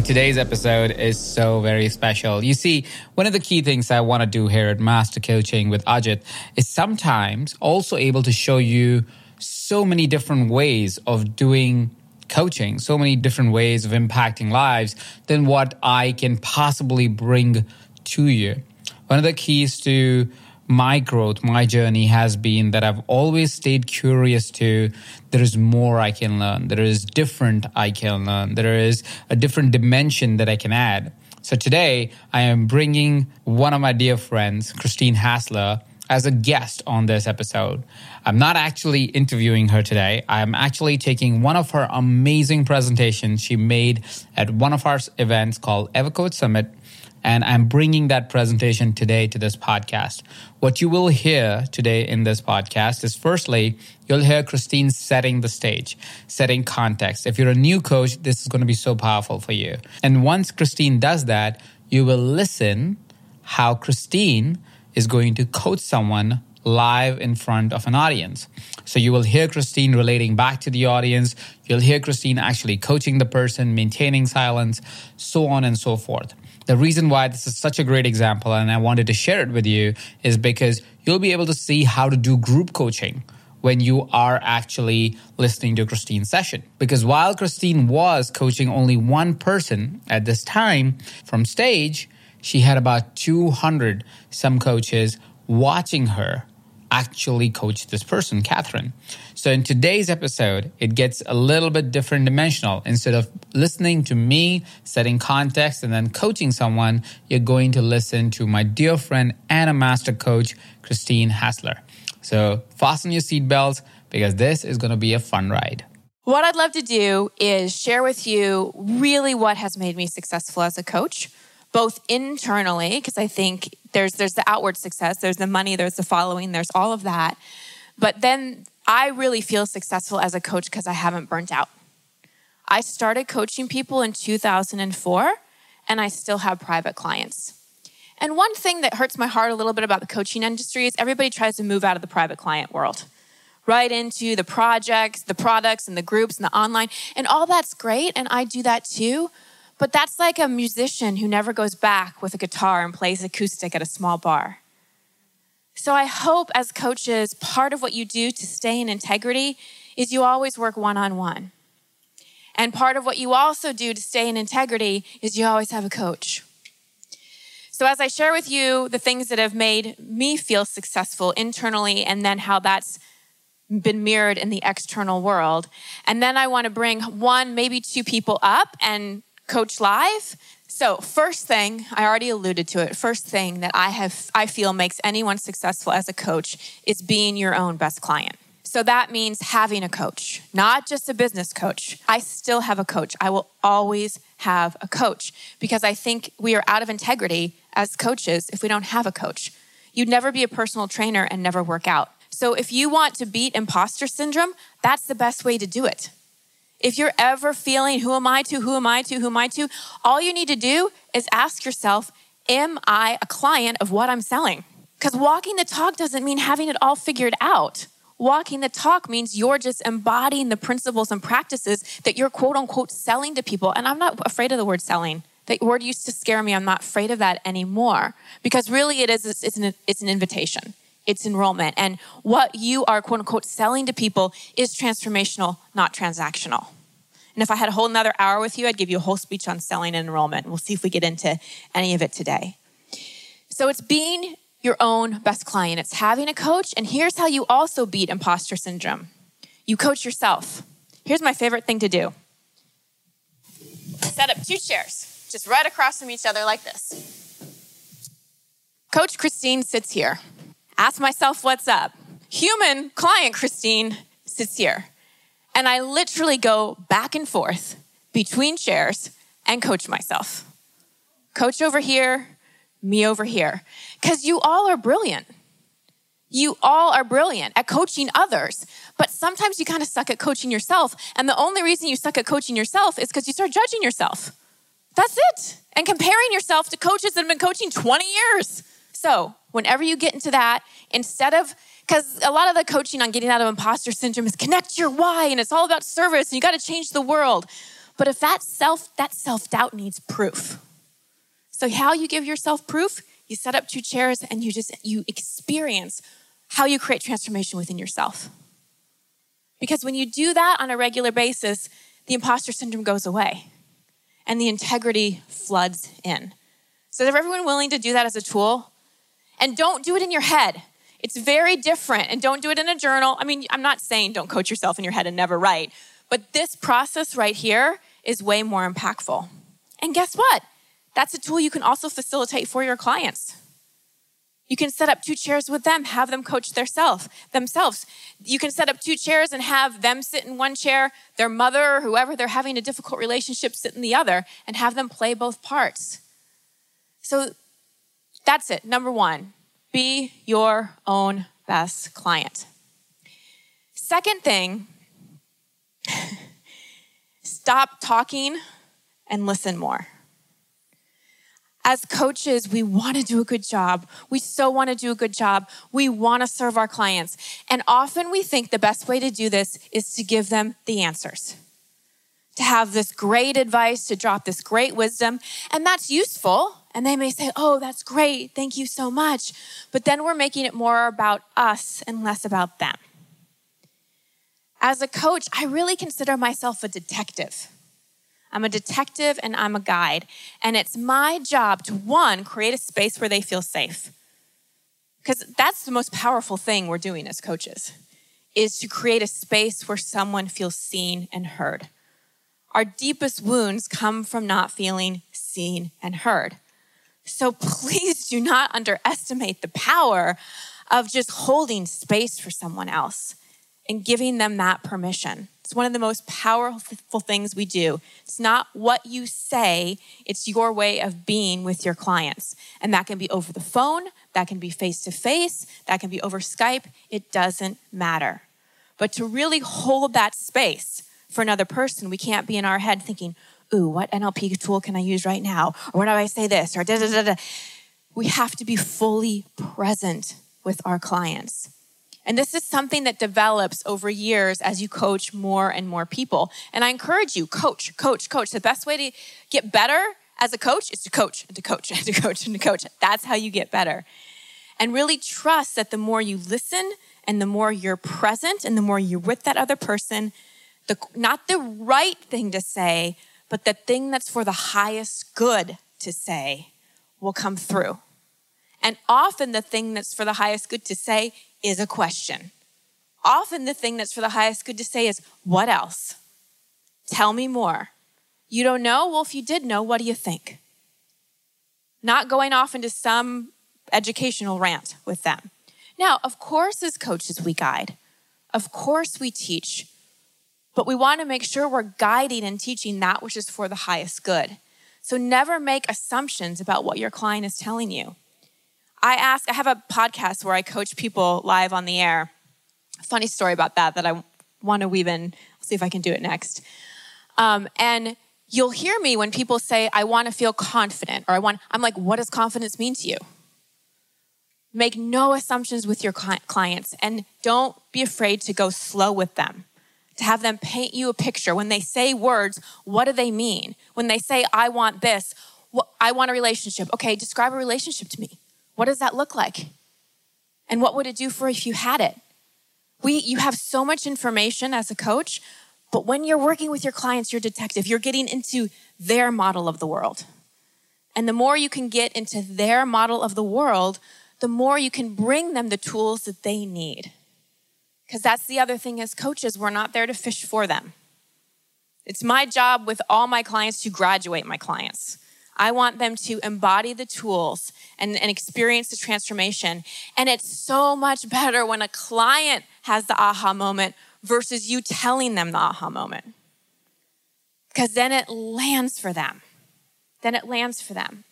And today's episode is so very special. You see, one of the key things I want to do here at Master Coaching with Ajit is sometimes also able to show you so many different ways of doing coaching, so many different ways of impacting lives than what I can possibly bring to you. One of the keys to my growth, my journey has been that I've always stayed curious to there is more I can learn. There is different I can learn. There is a different dimension that I can add. So today I am bringing one of my dear friends, Christine Hassler, as a guest on this episode. I'm not actually interviewing her today. I'm actually taking one of her amazing presentations she made at one of our events called EverCoach Summit and I'm bringing that presentation today to this podcast. What you will hear today in this podcast is firstly, you'll hear Christine setting the stage, setting context. If you're a new coach, this is going to be so powerful for you. And once Christine does that, you will listen how Christine is going to coach someone live in front of an audience. So you will hear Christine relating back to the audience. You'll hear Christine actually coaching the person, maintaining silence, so on and so forth. The reason why this is such a great example and I wanted to share it with you is because you'll be able to see how to do group coaching when you are actually listening to Christine's session. Because while Christine was coaching only one person at this time from stage, she had about 200 some coaches watching her actually coach this person, Catherine. So in today's episode, it gets a little bit different dimensional. Instead of listening to me, setting context, and then coaching someone, you're going to listen to my dear friend and a master coach, Christine Hassler. So fasten your seatbelts because this is going to be a fun ride. What I'd love to do is share with you really what has made me successful as a coach both internally because I think there's there's the outward success, there's the money, there's the following, there's all of that. But then I really feel successful as a coach because I haven't burnt out. I started coaching people in 2004 and I still have private clients. And one thing that hurts my heart a little bit about the coaching industry is everybody tries to move out of the private client world right into the projects, the products, and the groups and the online. And all that's great. And I do that too. But that's like a musician who never goes back with a guitar and plays acoustic at a small bar. So I hope as coaches, part of what you do to stay in integrity is you always work one on one. And part of what you also do to stay in integrity is you always have a coach. So, as I share with you the things that have made me feel successful internally, and then how that's been mirrored in the external world, and then I want to bring one, maybe two people up and Coach Live. So, first thing, I already alluded to it. First thing that I have I feel makes anyone successful as a coach is being your own best client. So that means having a coach, not just a business coach. I still have a coach. I will always have a coach because I think we are out of integrity as coaches if we don't have a coach. You'd never be a personal trainer and never work out. So if you want to beat imposter syndrome, that's the best way to do it. If you're ever feeling, who am I to, who am I to, who am I to, all you need to do is ask yourself, am I a client of what I'm selling? Because walking the talk doesn't mean having it all figured out. Walking the talk means you're just embodying the principles and practices that you're quote unquote selling to people. And I'm not afraid of the word selling. That word used to scare me. I'm not afraid of that anymore because really it is, it's an, it's an invitation it's enrollment. And what you are, quote unquote, selling to people is transformational, not transactional. And if I had a whole another hour with you, I'd give you a whole speech on selling and enrollment. We'll see if we get into any of it today. So it's being your own best client, it's having a coach. And here's how you also beat imposter syndrome you coach yourself. Here's my favorite thing to do set up two chairs, just right across from each other like this. Coach Christine sits here ask myself what's up. Human client Christine sits here. And I literally go back and forth between chairs and coach myself. Coach over here, me over here. Because you all are brilliant. You all are brilliant at coaching others, but sometimes you kind of suck at coaching yourself. And the only reason you suck at coaching yourself is because you start judging yourself. That's it. And comparing yourself to coaches that have been coaching 20 years. So, whenever you get into that, instead of, because a lot of the coaching on getting out of imposter syndrome is connect your why and it's all about service and you got to change the world. But if that self, that self-doubt needs proof. So how you give yourself proof, you set up two chairs and you just you experience how you create transformation within yourself. Because when you do that on a regular basis, the imposter syndrome goes away and the integrity floods in. So, is everyone willing to do that as a tool? And don't do it in your head. It's very different. And don't do it in a journal. I mean, I'm not saying don't coach yourself in your head and never write, but this process right here is way more impactful. And guess what? That's a tool you can also facilitate for your clients. You can set up two chairs with them, have them coach their self, themselves. You can set up two chairs and have them sit in one chair, their mother or whoever they're having a difficult relationship sit in the other, and have them play both parts. So that's it. Number one, be your own best client. Second thing, stop talking and listen more. As coaches, we want to do a good job. We so want to do a good job. We want to serve our clients. And often we think the best way to do this is to give them the answers, to have this great advice, to drop this great wisdom. And that's useful. And they may say, Oh, that's great. Thank you so much. But then we're making it more about us and less about them. As a coach, I really consider myself a detective. I'm a detective and I'm a guide. And it's my job to one, create a space where they feel safe. Because that's the most powerful thing we're doing as coaches is to create a space where someone feels seen and heard. Our deepest wounds come from not feeling seen and heard. So please do not underestimate the power of just holding space for someone else and giving them that permission. It's one of the most powerful things we do. It's not what you say, it's your way of being with your clients. And that can be over the phone, that can be face to face, that can be over Skype. It doesn't matter. But to really hold that space for another person, we can't be in our head thinking, ooh, what NLP tool can I use right now? Or what do I say this? Or da da da da. We have to be fully present with our clients. And this is something that develops over years as you coach more and more people. And I encourage you, coach, coach, coach. The best way to get better as a coach is to coach and to coach and to coach and to coach. That's how you get better. And really trust that the more you listen and the more you're present and the more you're with that other person, the, not the right thing to say, but the thing that's for the highest good to say will come through. And often the thing that's for the highest good to say is a question. Often the thing that's for the highest good to say is, What else? Tell me more. You don't know? Well, if you did know, what do you think? Not going off into some educational rant with them. Now, of course, as coaches, we guide. Of course, we teach. But we want to make sure we're guiding and teaching that which is for the highest good. So never make assumptions about what your client is telling you. I ask, I have a podcast where I coach people live on the air. Funny story about that that I want to weave in. I'll see if I can do it next. Um, and you'll hear me when people say, I want to feel confident, or I want, I'm like, what does confidence mean to you? Make no assumptions with your clients and don't be afraid to go slow with them, to have them paint you a picture. When they say words, what do they mean? When they say, I want this, I want a relationship. Okay, describe a relationship to me. What does that look like? And what would it do for if you had it? We, you have so much information as a coach, but when you're working with your clients, you're detective. You're getting into their model of the world. And the more you can get into their model of the world, the more you can bring them the tools that they need. Because that's the other thing as coaches, we're not there to fish for them. It's my job with all my clients to graduate my clients. I want them to embody the tools and, and experience the transformation. And it's so much better when a client has the aha moment versus you telling them the aha moment. Because then it lands for them. Then it lands for them.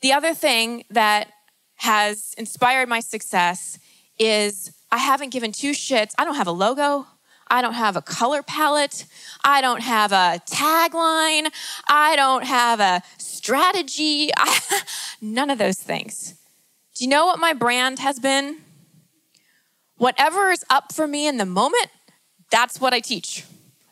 The other thing that has inspired my success is I haven't given two shits. I don't have a logo. I don't have a color palette. I don't have a tagline. I don't have a strategy. I, none of those things. Do you know what my brand has been? Whatever is up for me in the moment, that's what I teach.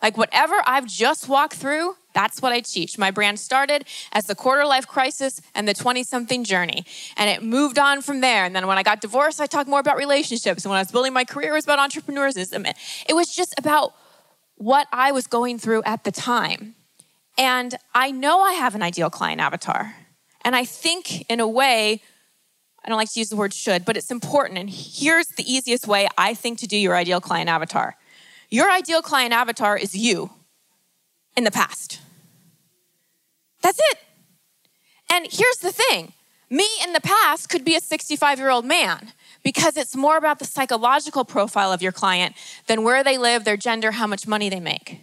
Like whatever I've just walked through, that's what I teach. My brand started as the quarter life crisis and the 20 something journey. And it moved on from there. And then when I got divorced, I talked more about relationships. And when I was building my career, it was about entrepreneurism. It was just about what I was going through at the time. And I know I have an ideal client avatar. And I think, in a way, I don't like to use the word should, but it's important. And here's the easiest way I think to do your ideal client avatar your ideal client avatar is you in the past. That's it. And here's the thing me in the past could be a 65 year old man because it's more about the psychological profile of your client than where they live, their gender, how much money they make.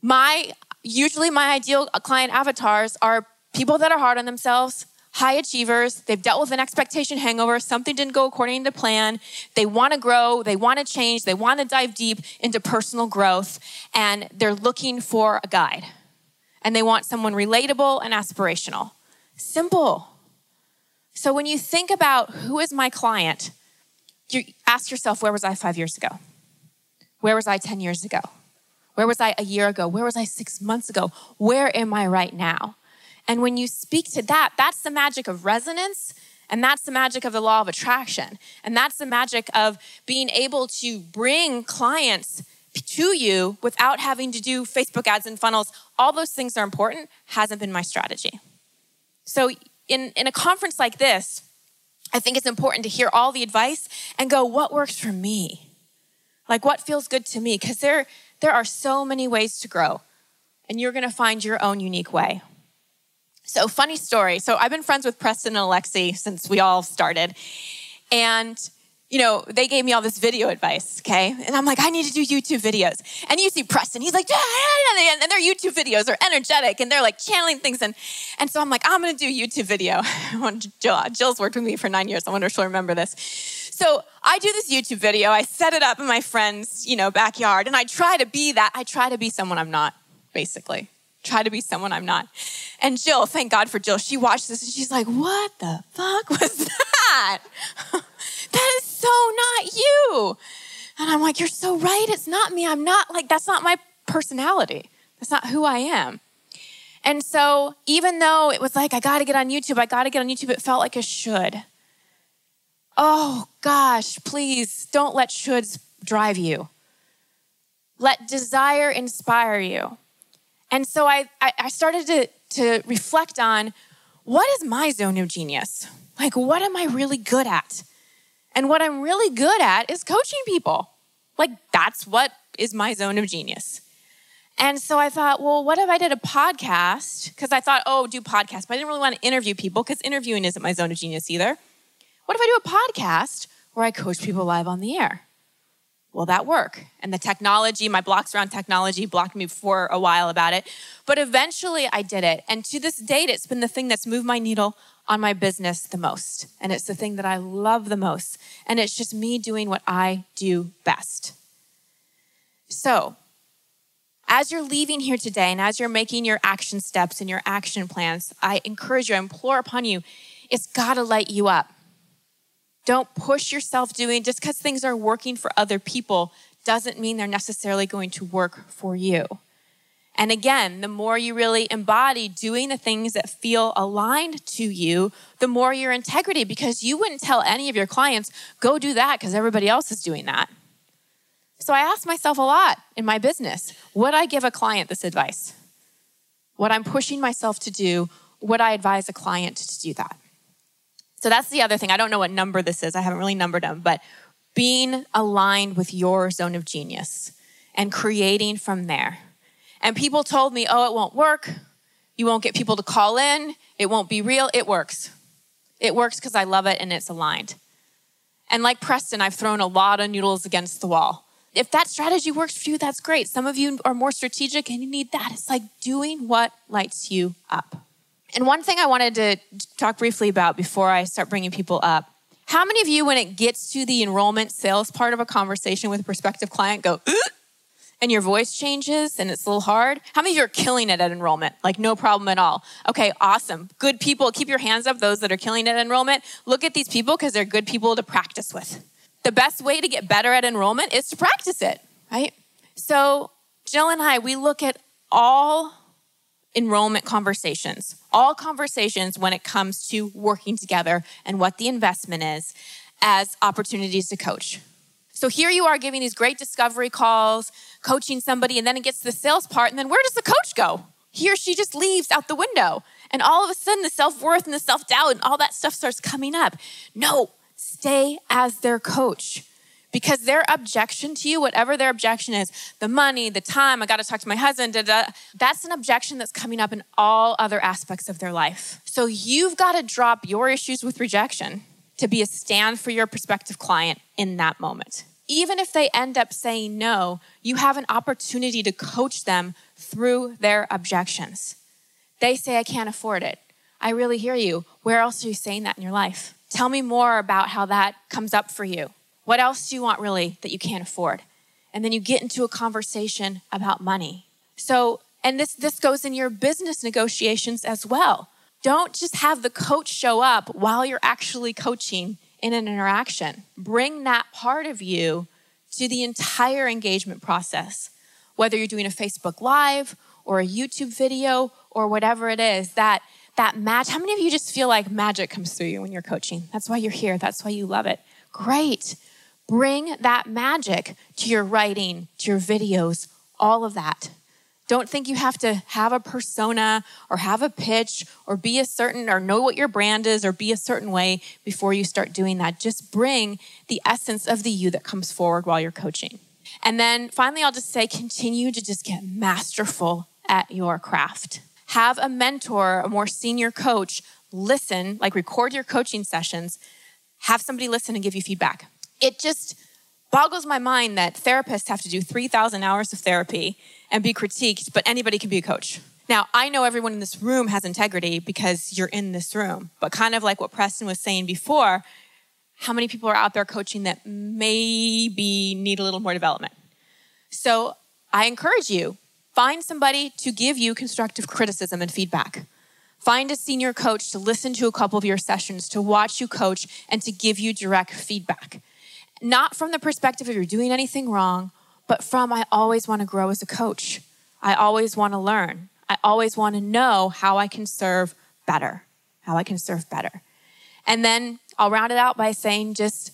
My usually my ideal client avatars are people that are hard on themselves, high achievers. They've dealt with an expectation hangover. Something didn't go according to plan. They want to grow. They want to change. They want to dive deep into personal growth. And they're looking for a guide and they want someone relatable and aspirational. Simple. So when you think about who is my client, you ask yourself, where was I five years ago? Where was I 10 years ago? Where was I a year ago? Where was I six months ago? Where am I right now? And when you speak to that, that's the magic of resonance. And that's the magic of the law of attraction. And that's the magic of being able to bring clients to you without having to do Facebook ads and funnels. All those things are important, hasn't been my strategy. So, in, in a conference like this, I think it's important to hear all the advice and go, what works for me? Like, what feels good to me? Because there, there are so many ways to grow, and you're gonna find your own unique way. So, funny story. So, I've been friends with Preston and Alexi since we all started. And you know, they gave me all this video advice, okay? And I'm like, I need to do YouTube videos. And you see Preston, he's like, yeah, and their YouTube videos are energetic and they're like channeling things. And, and so I'm like, I'm gonna do a YouTube video. Jill's worked with me for nine years. I wonder if she'll remember this. So I do this YouTube video. I set it up in my friend's, you know, backyard, and I try to be that. I try to be someone I'm not, basically. Try to be someone I'm not. And Jill, thank God for Jill, she watched this and she's like, what the fuck was that? that is so not you. And I'm like, you're so right. It's not me. I'm not like, that's not my personality. That's not who I am. And so, even though it was like, I got to get on YouTube, I got to get on YouTube, it felt like a should. Oh gosh, please don't let shoulds drive you. Let desire inspire you. And so I, I started to, to reflect on what is my zone of genius? Like, what am I really good at? And what I'm really good at is coaching people. Like, that's what is my zone of genius. And so I thought, well, what if I did a podcast? Because I thought, oh, do podcasts, but I didn't really want to interview people because interviewing isn't my zone of genius either. What if I do a podcast where I coach people live on the air? Will that work? And the technology, my blocks around technology blocked me for a while about it. But eventually I did it. And to this date, it's been the thing that's moved my needle on my business the most. And it's the thing that I love the most. And it's just me doing what I do best. So, as you're leaving here today and as you're making your action steps and your action plans, I encourage you, I implore upon you, it's got to light you up. Don't push yourself doing just because things are working for other people doesn't mean they're necessarily going to work for you. And again, the more you really embody doing the things that feel aligned to you, the more your integrity, because you wouldn't tell any of your clients, go do that because everybody else is doing that. So I ask myself a lot in my business would I give a client this advice? What I'm pushing myself to do, would I advise a client to do that? So that's the other thing. I don't know what number this is, I haven't really numbered them, but being aligned with your zone of genius and creating from there. And people told me, oh, it won't work. You won't get people to call in. It won't be real. It works. It works because I love it and it's aligned. And like Preston, I've thrown a lot of noodles against the wall if that strategy works for you, that's great. Some of you are more strategic and you need that. It's like doing what lights you up. And one thing I wanted to talk briefly about before I start bringing people up how many of you, when it gets to the enrollment sales part of a conversation with a prospective client, go, and your voice changes and it's a little hard? How many of you are killing it at enrollment? Like, no problem at all. Okay, awesome. Good people. Keep your hands up, those that are killing it at enrollment. Look at these people because they're good people to practice with. The best way to get better at enrollment is to practice it, right? So, Jill and I, we look at all enrollment conversations, all conversations when it comes to working together and what the investment is as opportunities to coach. So here you are giving these great discovery calls, coaching somebody, and then it gets to the sales part, and then where does the coach go? He or she just leaves out the window. And all of a sudden, the self worth and the self doubt and all that stuff starts coming up. No, stay as their coach because their objection to you, whatever their objection is, the money, the time, I got to talk to my husband, da, da, that's an objection that's coming up in all other aspects of their life. So you've got to drop your issues with rejection to be a stand for your prospective client in that moment. Even if they end up saying no, you have an opportunity to coach them through their objections. They say, I can't afford it. I really hear you. Where else are you saying that in your life? Tell me more about how that comes up for you. What else do you want really that you can't afford? And then you get into a conversation about money. So, and this this goes in your business negotiations as well. Don't just have the coach show up while you're actually coaching in an interaction. Bring that part of you to the entire engagement process. Whether you're doing a Facebook live or a YouTube video or whatever it is, that that match. How many of you just feel like magic comes through you when you're coaching? That's why you're here. That's why you love it. Great. Bring that magic to your writing, to your videos, all of that. Don't think you have to have a persona or have a pitch or be a certain or know what your brand is or be a certain way before you start doing that. Just bring the essence of the you that comes forward while you're coaching. And then finally, I'll just say continue to just get masterful at your craft. Have a mentor, a more senior coach listen, like record your coaching sessions, have somebody listen and give you feedback it just boggles my mind that therapists have to do 3,000 hours of therapy and be critiqued, but anybody can be a coach. Now, I know everyone in this room has integrity because you're in this room, but kind of like what Preston was saying before, how many people are out there coaching that maybe need a little more development? So I encourage you find somebody to give you constructive criticism and feedback. Find a senior coach to listen to a couple of your sessions, to watch you coach, and to give you direct feedback not from the perspective of you're doing anything wrong, but from I always want to grow as a coach. I always want to learn. I always want to know how I can serve better, how I can serve better. And then I'll round it out by saying just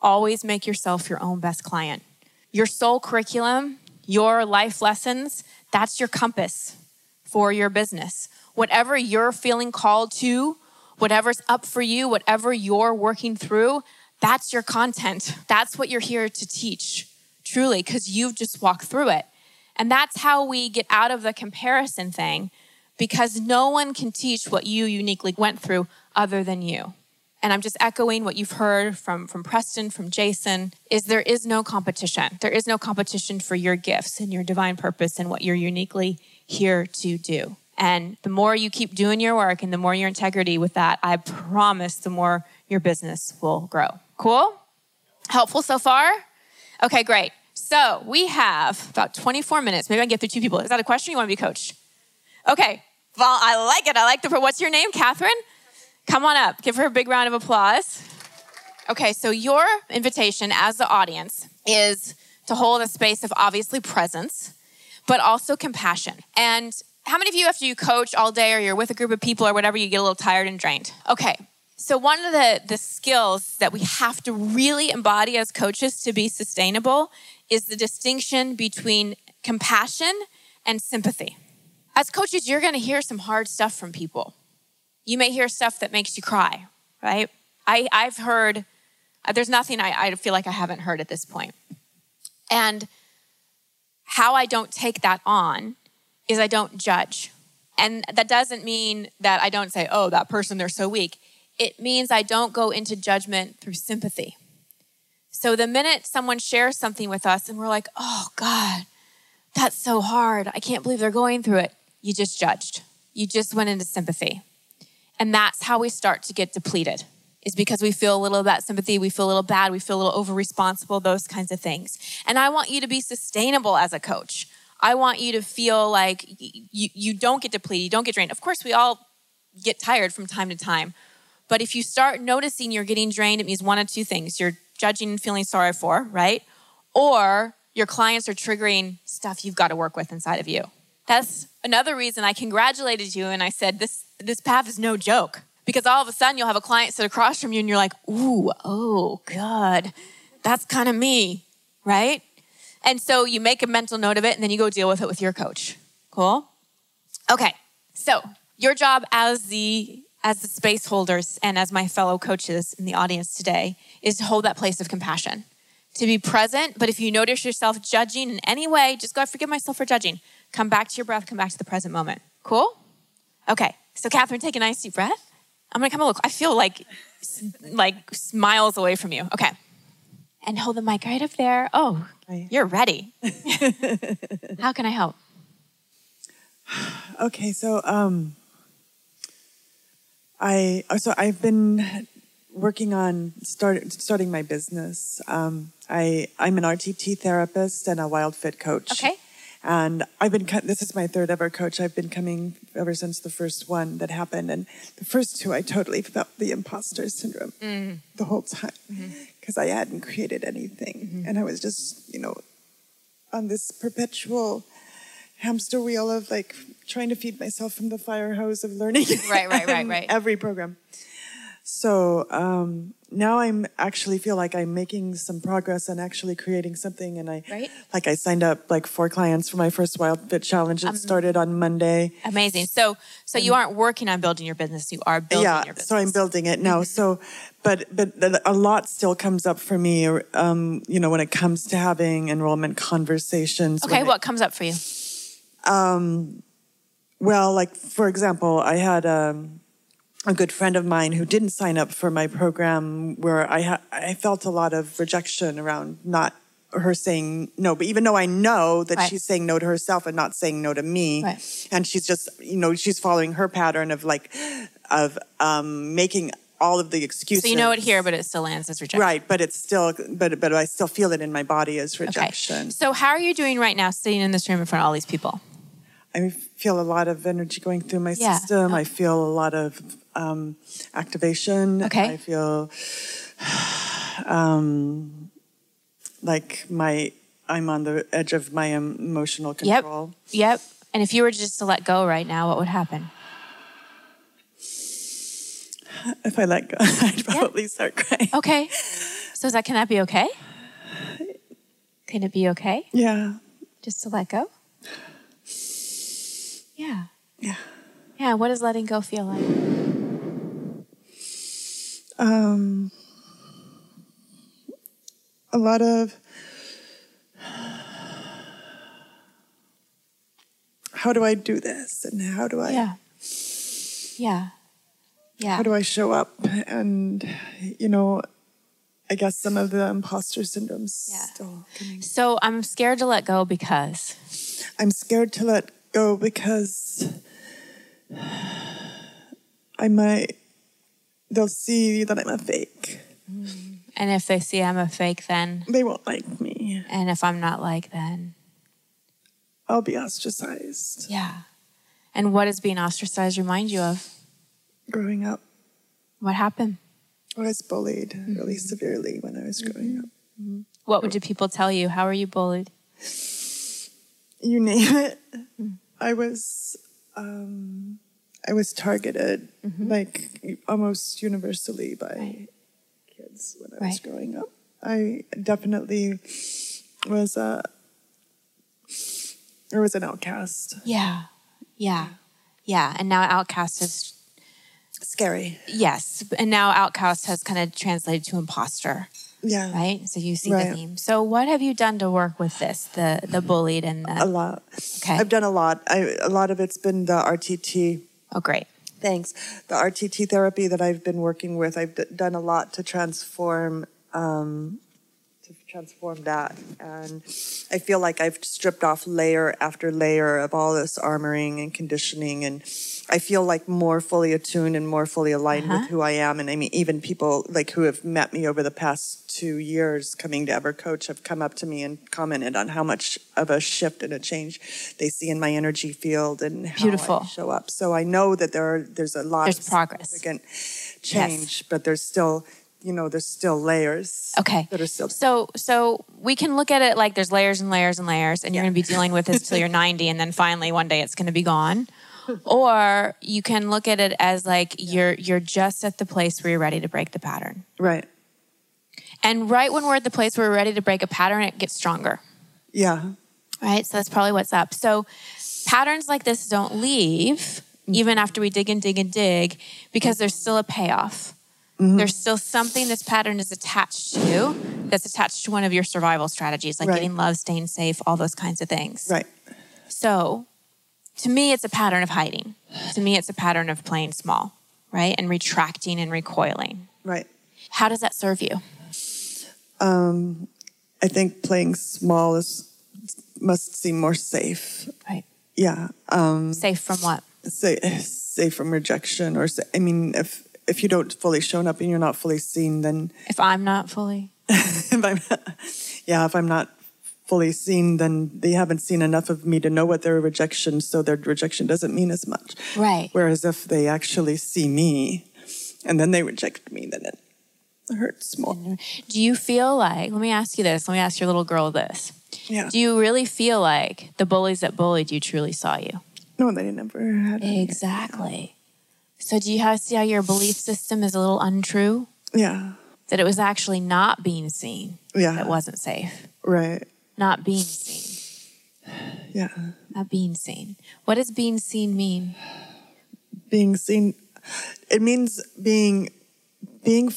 always make yourself your own best client. Your soul curriculum, your life lessons, that's your compass for your business. Whatever you're feeling called to, whatever's up for you, whatever you're working through, that's your content. That's what you're here to teach, truly, because you've just walked through it. And that's how we get out of the comparison thing, because no one can teach what you uniquely went through other than you. And I'm just echoing what you've heard from, from Preston, from Jason, is there is no competition. There is no competition for your gifts and your divine purpose and what you're uniquely here to do. And the more you keep doing your work and the more your integrity with that, I promise the more your business will grow. Cool? Helpful so far? Okay, great. So we have about 24 minutes. Maybe I can get through two people. Is that a question? You want to be coached? Okay. Well, I like it. I like the. What's your name, Catherine? Come on up. Give her a big round of applause. Okay, so your invitation as the audience is to hold a space of obviously presence, but also compassion. And how many of you, after you coach all day or you're with a group of people or whatever, you get a little tired and drained? Okay, so, one of the, the skills that we have to really embody as coaches to be sustainable is the distinction between compassion and sympathy. As coaches, you're going to hear some hard stuff from people. You may hear stuff that makes you cry, right? I, I've heard, uh, there's nothing I, I feel like I haven't heard at this point. And how I don't take that on is I don't judge. And that doesn't mean that I don't say, oh, that person, they're so weak it means I don't go into judgment through sympathy. So the minute someone shares something with us and we're like, oh God, that's so hard. I can't believe they're going through it. You just judged. You just went into sympathy. And that's how we start to get depleted, is because we feel a little about sympathy, we feel a little bad, we feel a little over responsible, those kinds of things. And I want you to be sustainable as a coach. I want you to feel like you, you don't get depleted, you don't get drained. Of course, we all get tired from time to time. But if you start noticing you're getting drained, it means one of two things. You're judging and feeling sorry for, right? Or your clients are triggering stuff you've got to work with inside of you. That's another reason I congratulated you and I said, this, this path is no joke. Because all of a sudden you'll have a client sit across from you and you're like, ooh, oh, God, that's kind of me, right? And so you make a mental note of it and then you go deal with it with your coach. Cool? Okay, so your job as the as the space holders and as my fellow coaches in the audience today is to hold that place of compassion. To be present but if you notice yourself judging in any way just go i forgive myself for judging. Come back to your breath come back to the present moment. Cool? Okay so catherine take a nice deep breath. I'm gonna come a little i feel like like miles away from you. Okay. And hold the mic right up there. Oh you're ready. How can i help? Okay so um I so I've been working on start, starting my business. Um, I I'm an RTT therapist and a Wild Fit coach. Okay. And I've been this is my third ever coach. I've been coming ever since the first one that happened, and the first two I totally felt the imposter syndrome mm. the whole time because mm-hmm. I hadn't created anything, mm-hmm. and I was just you know on this perpetual hamster wheel of like trying to feed myself from the fire hose of learning. Right, right, right, right. every program. So um, now I'm actually feel like I'm making some progress and actually creating something. And I right? like I signed up like four clients for my first Wild Fit Challenge. It um, started on Monday. Amazing. So so you aren't working on building your business. You are building yeah, your business. So I'm building it now. Mm-hmm. So but but a lot still comes up for me. Um, you know, when it comes to having enrollment conversations. Okay, what comes up for you? Um, well, like for example, I had um, a good friend of mine who didn't sign up for my program, where I ha- I felt a lot of rejection around not her saying no. But even though I know that right. she's saying no to herself and not saying no to me, right. and she's just you know she's following her pattern of like of um, making all of the excuses. So you know it here, but it still lands as rejection. Right, but it's still, but but I still feel it in my body as rejection. Okay. So how are you doing right now, sitting in this room in front of all these people? I feel a lot of energy going through my yeah. system. I feel a lot of um, activation. Okay. I feel um, like my I'm on the edge of my emotional control. Yep. Yep. And if you were just to let go right now, what would happen? If I let go, I'd probably yep. start crying. Okay. So is that can that be okay? Can it be okay? Yeah. Just to let go? Yeah. Yeah. Yeah. What does letting go feel like? Um, a lot of how do I do this and how do I yeah yeah yeah how do I show up and you know I guess some of the imposter syndromes yeah. still coming. So I'm scared to let go because I'm scared to let go because I might, they'll see that I'm a fake. And if they see I'm a fake, then they won't like me. And if I'm not like, then I'll be ostracized. Yeah. And what does being ostracized remind you of? Growing up. What happened? I was bullied mm-hmm. really severely when I was growing up. Mm-hmm. What would people tell you? How are you bullied? You name it. Mm. I was um, I was targeted mm-hmm. like almost universally by right. kids when I was right. growing up. I definitely was a or was an outcast. Yeah, yeah, yeah. And now outcast is scary. Yes, and now outcast has kind of translated to imposter. Yeah. Right. So you see right. the theme. So what have you done to work with this? The the bullied and the a lot. Okay. I've done a lot. I, a lot of it's been the RTT. Oh, great. Thanks. The RTT therapy that I've been working with, I've d- done a lot to transform um, transform that. And I feel like I've stripped off layer after layer of all this armoring and conditioning. And I feel like more fully attuned and more fully aligned Uh-huh. with who I am. And I mean, even people like who have met me over the past two years coming to Ever Coach have come up to me and commented on how much of a shift and a change they see in my energy field and how Beautiful. I show up. So I know that there are, there's a lot There's of progress. significant change, but there's still, you know, there's still layers. Okay. That are still So so we can look at it like there's layers and layers and layers, and you're going to be dealing with this till you're 90, and then finally one day it's going to be gone. Or you can look at it as like you're you're just at the place where you're ready to break the pattern. right. And right when we're at the place where we're ready to break a pattern, it gets stronger. Yeah. Right? So that's probably what's up. So patterns like this don't leave mm. even after we dig and dig and dig because there's still a payoff. There's still something this pattern is attached to that's attached to one of your survival strategies, like Right. getting love, staying safe, all those kinds of things. Right. So to me, it's a pattern of hiding. To me, it's a pattern of playing small, right? And retracting and recoiling. Right. How does that serve you? Um, I think playing small is must seem more safe. Right. Yeah. Um, Safe from what? say safe from rejection, or I mean, if if you don't fully shown up and you're not fully seen, then If I'm not fully. if I'm, yeah, if I'm not fully seen, then they haven't seen enough of me to know what their rejection, so their rejection doesn't mean as much. Right. Whereas if they actually see me, and then they reject me, then it hurts more. Do you feel like, let me ask you this, let me ask your little girl this. Yeah. Do you really feel like the bullies that bullied you truly saw you? No, they never had. Exactly. So do you have see how your belief system is a little untrue? Yeah. That it was actually not being seen Yeah. that wasn't safe. Right. Not being seen. Yeah. Not being seen. What does being seen mean? being seen it means being being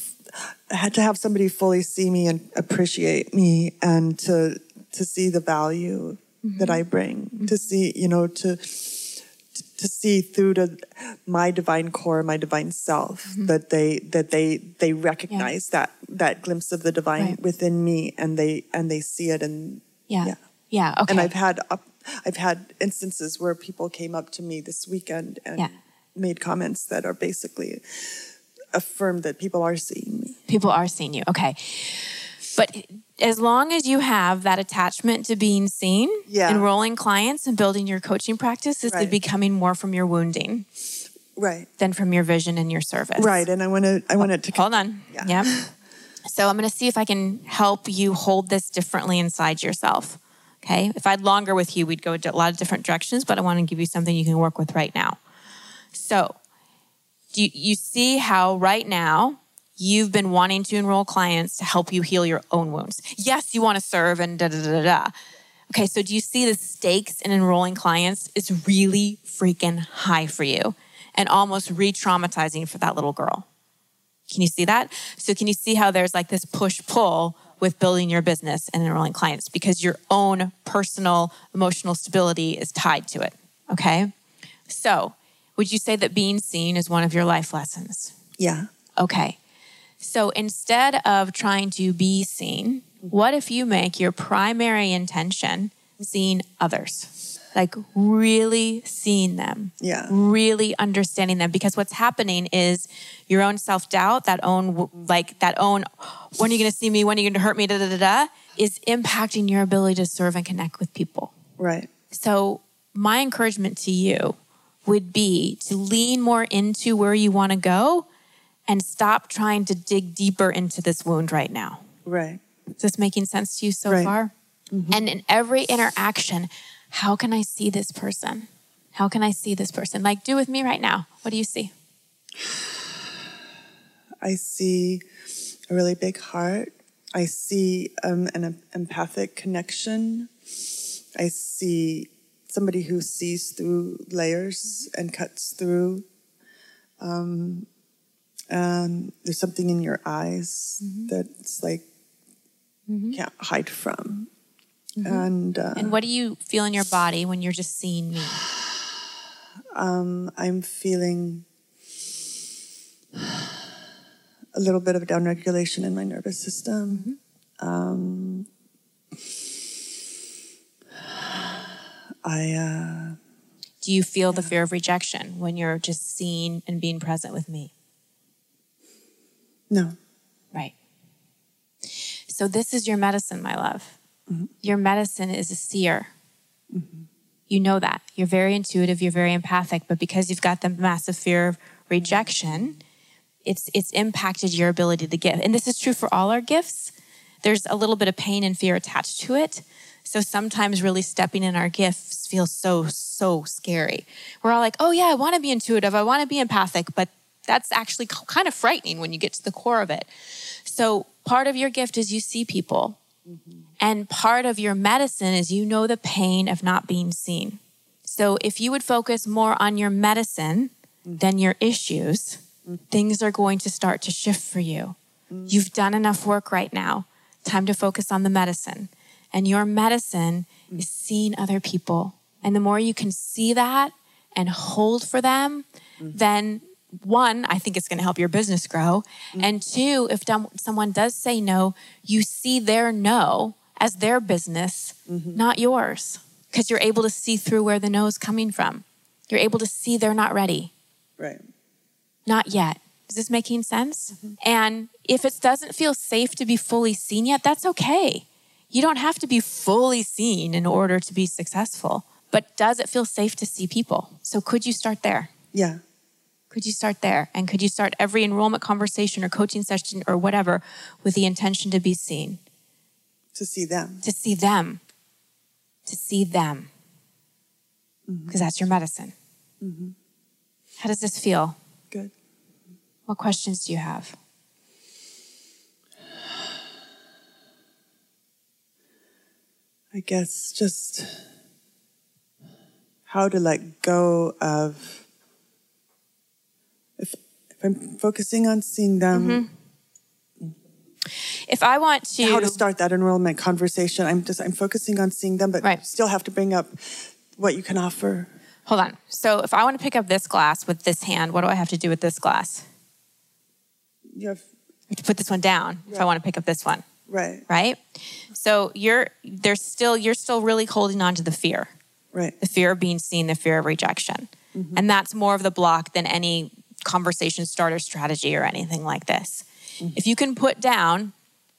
had to have somebody fully see me and appreciate me and to to see the value mm-hmm. that I bring to mm-hmm. see you know to to see through to my divine core my divine self mm-hmm. that they that they they recognize that that glimpse of the divine Right. within me and they and they see it and Yeah. Yeah. Yeah. Okay. and I've had up, I've had instances where people came up to me this weekend and Yeah. made comments that are basically affirmed that people are seeing me. People are seeing you. Okay. But as long as you have that attachment to being seen, Yeah. enrolling clients and building your coaching practice is Right. becoming more from your wounding Right. than from your vision and your service. Right. And I want to I wanted to Hold on. Yeah. Yep. So I'm going to see if I can help you hold this differently inside yourself. Okay. If I had longer with you, we'd go a lot of different directions, but I want to give you something you can work with right now. So, do you, you see how right now you've been wanting to enroll clients to help you heal your own wounds? Yes, you want to serve and da da da da. Okay, so do you see the stakes in enrolling clients is really freaking high for you and almost re traumatizing for that little girl? Can you see that? So, can you see how there's like this push pull with building your business and enrolling clients because your own personal emotional stability is tied to it? Okay. So, would you say that being seen is one of your life lessons? Yeah. Okay. So, instead of trying to be seen, what if you make your primary intention seeing others? Like really seeing them Yeah. really understanding them because what's happening is your own self-doubt that own like that own when are you going to see me when are you going to hurt me da da da da is impacting your ability to serve and connect with people Right. so my encouragement to you would be to lean more into where you want to go and stop trying to dig deeper into this wound right now Right. is this making sense to you so Right. far? And in every interaction, how can I see this person? How can I see this person? Like, do with me right now. What do you see? I see a really big heart. I see um, an empathic connection. I see somebody who sees through layers and cuts through. Um, um, there's something in your eyes that's like can't hide from. And, uh, And what do you feel in your body when you're just seeing me? um, I'm feeling a little bit of downregulation in my nervous system. Um, I, uh, Do you feel the fear of rejection when you're just seeing and being present with me? No. Right. So, this is your medicine, my love. Mm-hmm. Your medicine is a seer. Mm-hmm. You know that. You're very intuitive, you're very empathic, but because you've got the massive fear of rejection, it's, it's impacted your ability to give. And this is true for all our gifts. There's a little bit of pain and fear attached to it. So sometimes really stepping in our gifts feels so, so scary. We're all like, oh, yeah, I want to be intuitive, I want to be empathic, but that's actually kind of frightening when you get to the core of it. So part of your gift is you see people. Mm-hmm. And part of your medicine is you know the pain of not being seen. So if you would focus more on your medicine mm-hmm. than your issues, mm-hmm. things are going to start to shift for you. You've done enough work right now. Time to focus on the medicine. And your medicine mm. is seeing other people. And the more you can see that and hold for them, then one, I think it's going to help your business grow. Mm-hmm. And two, if someone does say no, you see their no as their business, mm-hmm. not yours, because you're able to see through where the no is coming from. You're able to see they're not ready. Right. Not yet. Is this making sense? Mm-hmm. And if it doesn't feel safe to be fully seen yet, that's okay. You don't have to be fully seen in order to be successful. But does it feel safe to see people? So could you start there? Yeah. Could you start there? And could you start every enrollment conversation or coaching session or whatever with the intention to be seen, To see them. to see them, to see them? Mm-hmm. Because that's your medicine. Mm-hmm. How does this feel? Good. What questions do you have? I guess just how to let go of I'm focusing on seeing them, mm-hmm. If I want to, how to start that enrollment conversation. I'm just I'm focusing on seeing them, but Right. still have to bring up what you can offer. hold on. So if I want to pick up this glass with this hand, what do I have to do with this glass? You have I have to put this one down if I want to pick up this one, right, right? So you're there's still you're still really holding on to the fear. right, the fear of being seen, the fear of rejection. Mm-hmm. And that's more of the block than any conversation starter strategy or anything like this. Mm-hmm. If you can put down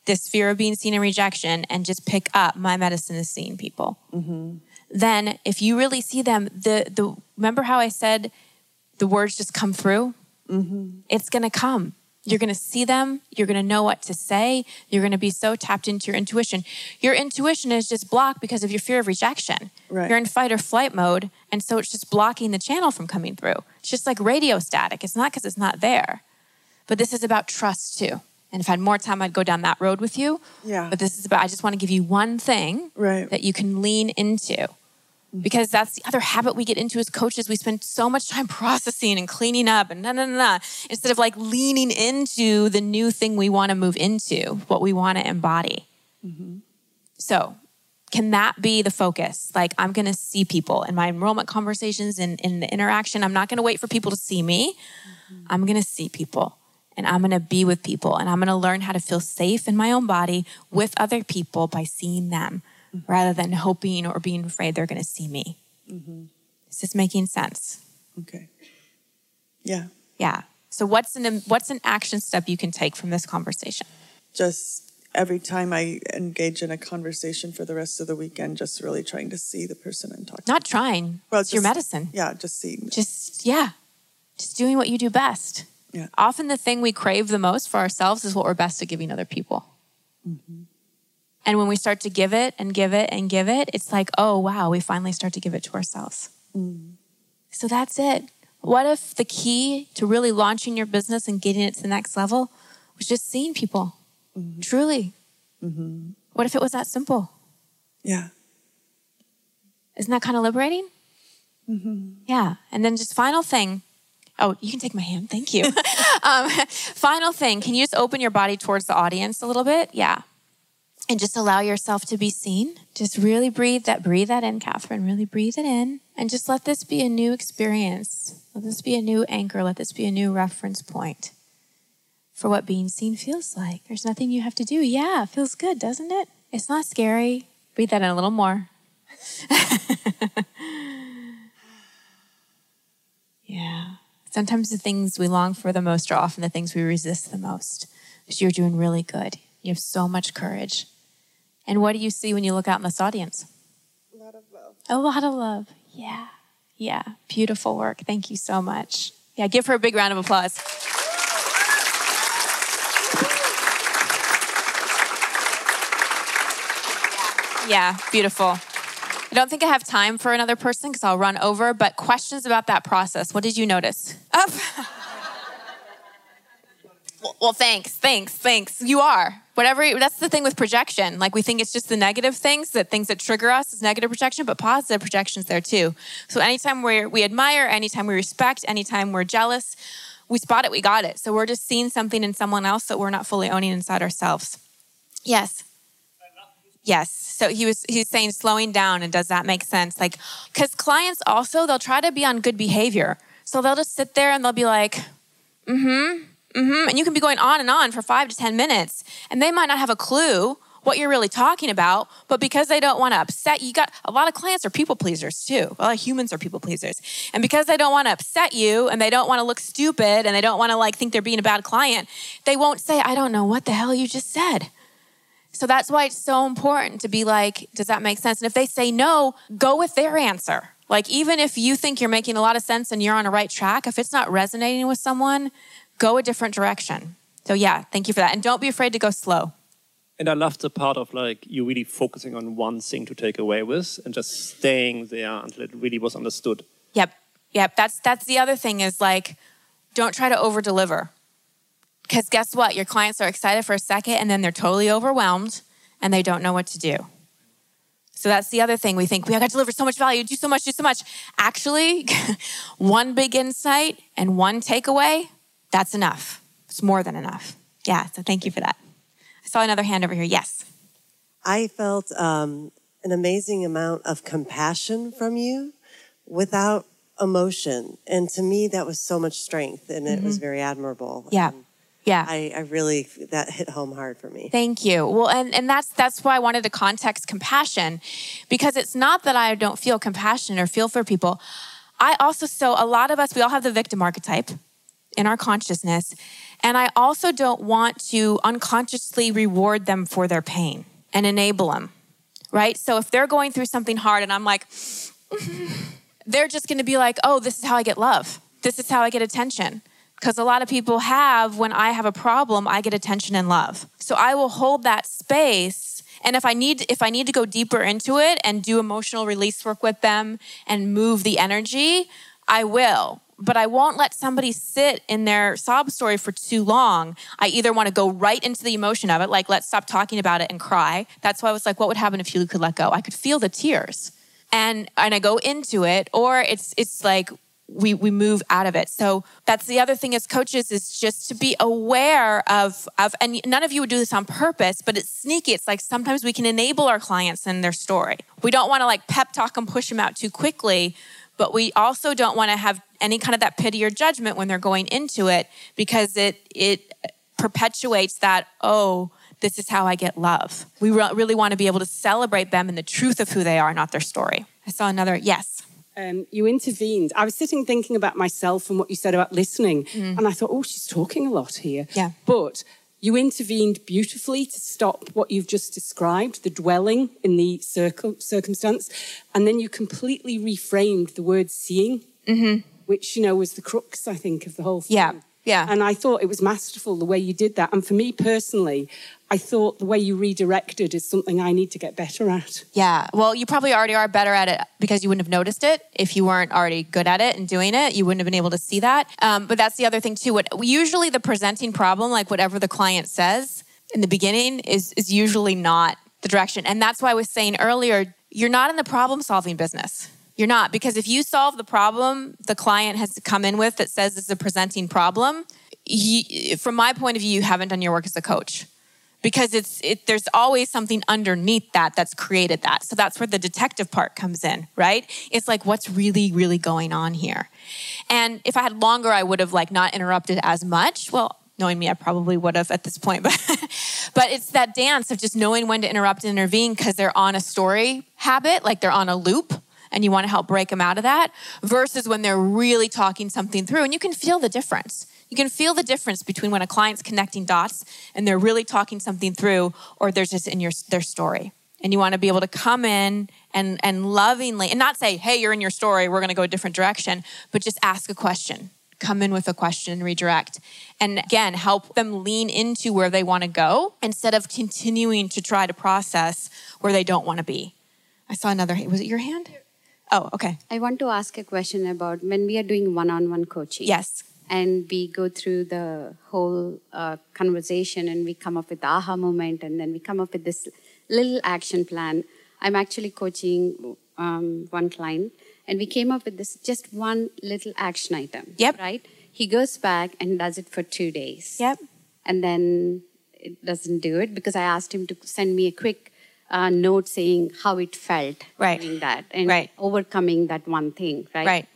this fear of being seen and rejection and just pick up my medicine is seeing people, mm-hmm. then if you really see them, the the remember how I said the words just come through? Mm-hmm. It's gonna come. You're going to see them. You're going to know what to say. You're going to be so tapped into your intuition. Your intuition is just blocked because of your fear of rejection. Right. You're in fight or flight mode. And so it's just blocking the channel from coming through. It's just like radio static. It's not because it's not there. But this is about trust too. And if I had more time, I'd go down that road with you. Yeah. But this is about, I just want to give you one thing Right. that you can lean into. Because that's the other habit we get into as coaches. We spend so much time processing and cleaning up and na na na, na, instead of like leaning into the new thing we want to move into, what we want to embody. Mm-hmm. So, can that be the focus? Like, I'm going to see people in my enrollment conversations and in the interaction. I'm not going to wait for people to see me. Mm-hmm. I'm going to see people and I'm going to be with people and I'm going to learn how to feel safe in my own body with other people by seeing them Mm-hmm. rather than hoping or being afraid they're going to see me. Mm-hmm. Is this making sense? okay, yeah. Yeah. So, what's an, what's an action step you can take from this conversation? Just every time I engage in a conversation for the rest of the weekend, just really trying to see the person I'm talking. Not trying, Well, it's your just- medicine. Yeah, just see. just yeah just doing what you do best Yeah. often the thing we crave the most for ourselves is what we're best at giving other people mm-hmm. And when we start to give it and give it and give it it's like oh wow we finally start to give it to ourselves so that's it what if the key to really launching your business and getting it to the next level was just seeing people mm-hmm. truly mm-hmm. what if it was that simple Yeah, Isn't that kind of liberating? Mm-hmm. Yeah. And then just final thing. Oh, you can take my hand. Thank you. um, final thing. Can you just open your body towards the audience a little bit? Yeah. And just allow yourself to be seen. Just really breathe that. Breathe that in, Catherine. Really breathe it in. And just let this be a new experience. Let this be a new anchor. Let this be a new reference point. for what being seen feels like. There's nothing you have to do. Yeah, it feels good, doesn't it? It's not scary. Breathe that in a little more. yeah. Sometimes the things we long for the most are often the things we resist the most. But you're doing really good. You have so much courage. And what do you see when you look out in this audience? A lot of love. A lot of love. Yeah. Yeah. Beautiful work. Thank you so much. Yeah, give her a big round of applause. Yeah, beautiful. I don't think I have time for another person because I'll run over, but questions about that process. What did you notice? Oh. Up. well, thanks, thanks, thanks. You are. Whatever, that's the thing with projection. Like we think it's just the negative things, that things that trigger us is negative projection, but positive projection's there too. So anytime we we admire, anytime we respect, anytime we're jealous, we spot it, we got it. So we're just seeing something in someone else that we're not fully owning inside ourselves. Yes. Yes. So he was he's saying slowing down and does that make sense? Like cuz clients also they'll try to be on good behavior. So they'll just sit there and they'll be like, "Mhm. Mhm." And you can be going on and on for 5 to 10 minutes and they might not have a clue what you're really talking about, but because they don't want to upset you, got a lot of clients are people pleasers too. A lot of humans are people pleasers. And because they don't want to upset you and they don't want to look stupid and they don't want to like think they're being a bad client, they won't say, "I don't know what the hell you just said." So that's why it's so important to be like, does that make sense? And if they say no, go with their answer. Like, even if you think you're making a lot of sense and you're on a right track, if it's not resonating with someone, go a different direction. So, yeah, thank you for that. And don't be afraid to go slow. And I love the part of like you really focusing on one thing to take away with and just staying there until it really was understood. Yep. Yep. That's that's the other thing is like don't try to over deliver. Because guess what? Your clients are excited for a second and then they're totally overwhelmed and they don't know what to do. So that's the other thing. We think we got to deliver so much value, do so much, do so much. Actually, one big insight and one takeaway, that's enough. It's more than enough. Yeah, so thank you for that. I saw another hand over here. Yes. I felt um, an amazing amount of compassion from you without emotion. And to me, that was so much strength and it was very admirable. Yeah. And Yeah. I, I really, that hit home hard for me. Thank you. Well, and, and that's that's why I wanted to context compassion, because it's not that I don't feel compassion or feel for people. I also so a lot of us we all have the victim archetype in our consciousness, and I also don't want to unconsciously reward them for their pain and enable them, right? So if they're going through something hard, and I'm like, they're just to be like, oh, this is how I get love. This is how I get attention. Because a lot of people have, when I have a problem, I get attention and love. So I will hold that space. And if I need, if I need to go deeper into it and do emotional release work with them and move the energy, I will. But I won't let somebody sit in their sob story for too long. I either want to go right into the emotion of it, like let's stop talking about it and cry. That's why I was like, what would happen if you could let go? I could feel the tears and and I go into it, or it's it's like we we move out of it. So that's the other thing as coaches is just to be aware of of and none of you would do this on purpose, but it's sneaky. It's like sometimes we can enable our clients in their story. We don't want to like pep talk and push them out too quickly, but we also don't want to have any kind of that pity or judgment when they're going into it because it it perpetuates that oh this is how I get love. We re- really want to be able to celebrate them and the truth of who they are, not their story. I saw another, yes. Um, you intervened. I was sitting thinking about myself and what you said about listening, and I thought, oh, she's talking a lot here. Yeah. But you intervened beautifully to stop what you've just described, the dwelling in the circle, circumstance, and then you completely reframed the word seeing, mm-hmm. which you know was the crux, I think, of the whole thing. Yeah, yeah. And I thought it was masterful the way you did that. And for me personally, I thought the way you redirected is something I need to get better at. Yeah. Well, you probably already are better at it because you wouldn't have noticed it if you weren't already good at it and doing it. You wouldn't have been able to see that. Um, but that's the other thing too. What usually the presenting problem, like whatever the client says in the beginning, is is usually not the direction. And that's why I was saying earlier, you're not in the problem solving business. You're not because if you solve the problem the client has to come in with that says it's a presenting problem, he, from my point of view, you haven't done your work as a coach because it's it, there's always something underneath that that's created that. So that's where the detective part comes in right? It's like what's really really going on here? And if i had longer i would have like not interrupted as much. Well knowing me, I probably would have at this point, but but it's that dance of just knowing when to interrupt and intervene because they're on a story habit, like they're on a loop, and you want to help break them out of that, versus when they're really talking something through, and you can feel the difference. You can feel the difference between when a client's connecting dots and they're really talking something through, or they're just in your their story. And you want to be able to come in and and lovingly and not say, "Hey, you're in your story. We're going to go a different direction," but just ask a question come in with a question and redirect. And again, help them lean into where they want to go instead of continuing to try to process where they don't want to be. I saw another, was it your hand? Oh, okay. I want to ask a question about when we are doing one on one coaching. Yes. And we go through the whole uh, conversation and we come up with the aha moment and then we come up with this little action plan. I'm actually coaching um, one client and we came up with this just one little action item. Yep. Right? He goes back and does it for two days. Yep. And then it doesn't do it because I asked him to send me a quick uh, note saying how it felt right. doing that and right. overcoming that one thing. Right. Right.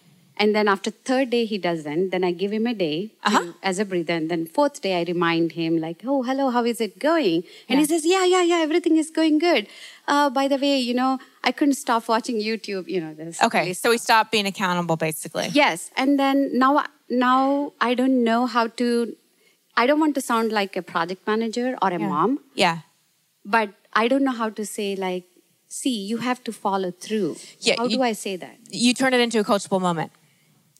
And then after third day he doesn't. Then I give him a day uh-huh. to, as a breather. And then fourth day I remind him like, oh hello, how is it going? And yeah. he says, yeah, yeah, yeah, everything is going good. Uh, by the way, you know, I couldn't stop watching YouTube. You know this. Okay, so we stopped being accountable, basically. Yes, and then now, now I don't know how to. I don't want to sound like a project manager or a yeah. mom. Yeah. But I don't know how to say like, see, you have to follow through. Yeah. How you, do I say that? You turn it into a coachable moment.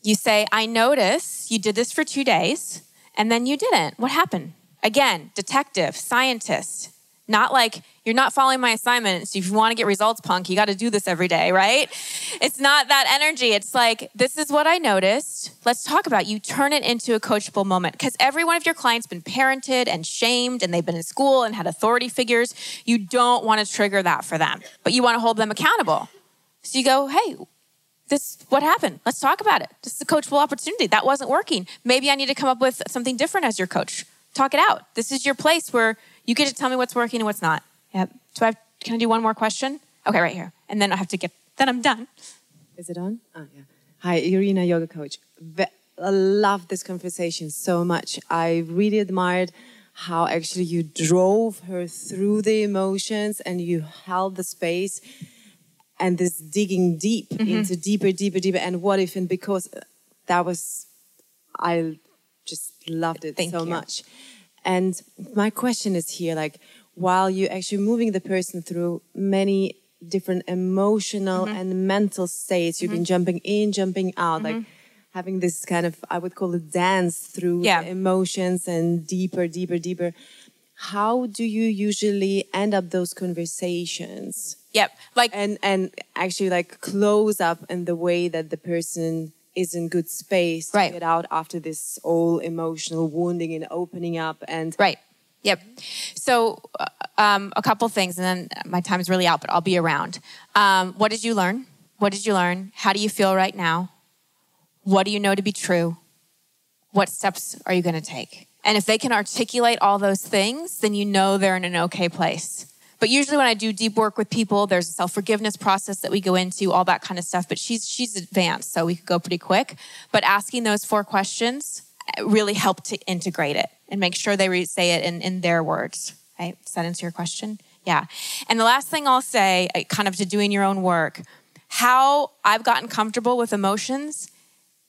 You say, I notice you did this for two days and then you didn't. What happened? Again, detective, scientist, not like you're not following my assignment. So if you want to get results, punk, you got to do this every day, right? It's not that energy. It's like, this is what I noticed. Let's talk about. It. You turn it into a coachable moment because every one of your clients been parented and shamed, and they've been in school and had authority figures. You don't want to trigger that for them, but you want to hold them accountable. So you go, hey, this what happened. Let's talk about it. This is a coachable opportunity. That wasn't working. Maybe i need to come up with something different as your coach. Talk it out. This is your place where you get to tell me what's working and what's not. Yep. Do i have, can i do one more question? Okay right here. And then i have to get then i'm done. Is it on? Oh yeah. Hi irina yoga coach. I love this conversation so much. I really admired how actually you drove her through the emotions and you held the space and this digging deep mm-hmm. into deeper, deeper, deeper. And what if, and because that was, I just loved it Thank so you. much. And my question is here, like, while you're actually moving the person through many different emotional mm-hmm. and mental states, you've mm-hmm. been jumping in, jumping out, like having this kind of, I would call it dance through yeah. emotions and deeper, deeper, deeper. How do you usually end up those conversations? Yep. Like and and actually like close up in the way that the person is in good space to right. get out after this all emotional wounding and opening up and right. Yep. So uh, um, a couple things, and then my time is really out, but I'll be around. Um, what did you learn? What did you learn? How do you feel right now? What do you know to be true? What steps are you going to take? And if they can articulate all those things, then you know they're in an okay place. But usually when I do deep work with people, there's a self-forgiveness process that we go into, all that kind of stuff. But she's she's advanced, so we could go pretty quick. But asking those four questions uh, really help to integrate it and make sure they re- say it in, in their words. Right? Does that answer your question? Yeah. And the last thing I'll say, uh, kind of to doing your own work, how I've gotten comfortable with emotions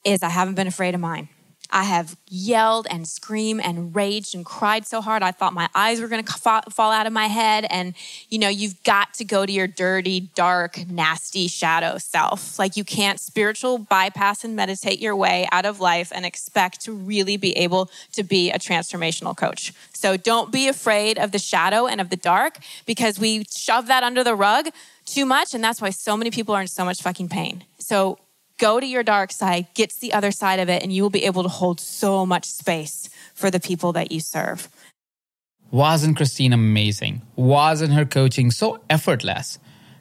is I haven't been afraid of mine. I have yelled and screamed and raged and cried so hard I thought my eyes were going to fall out of my head. And, you know, you've got to go to your dirty, dark, nasty shadow self. Like you can't spiritual bypass and meditate your way out of life and expect to really be able to be a transformational coach. So don't be afraid of the shadow and of the dark because we shove that under the rug too much. And that's why so many people are in so much fucking pain. So go to your dark side, get to the other side of it, and you will be able to hold so much space for the people that you serve. Wasn't Christine amazing? Wasn't her coaching so effortless?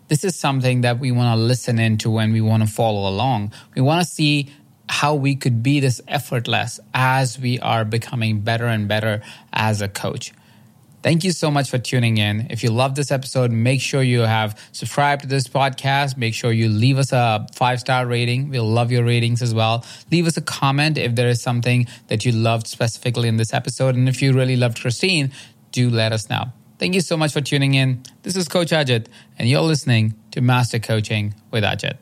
This is something that we want to listen into when we want to follow along. We want to see how we could be this effortless as we are becoming better and better as a coach. Thank you so much for tuning in. If you love this episode, make sure you have subscribed to this podcast. Make sure you leave us a five star rating. We'll love your ratings as well. Leave us a comment if there is something that you loved specifically in this episode. And if you really loved Christine, do let us know. Thank you so much for tuning in. This is Coach Ajit, and you're listening to Master Coaching with Ajit.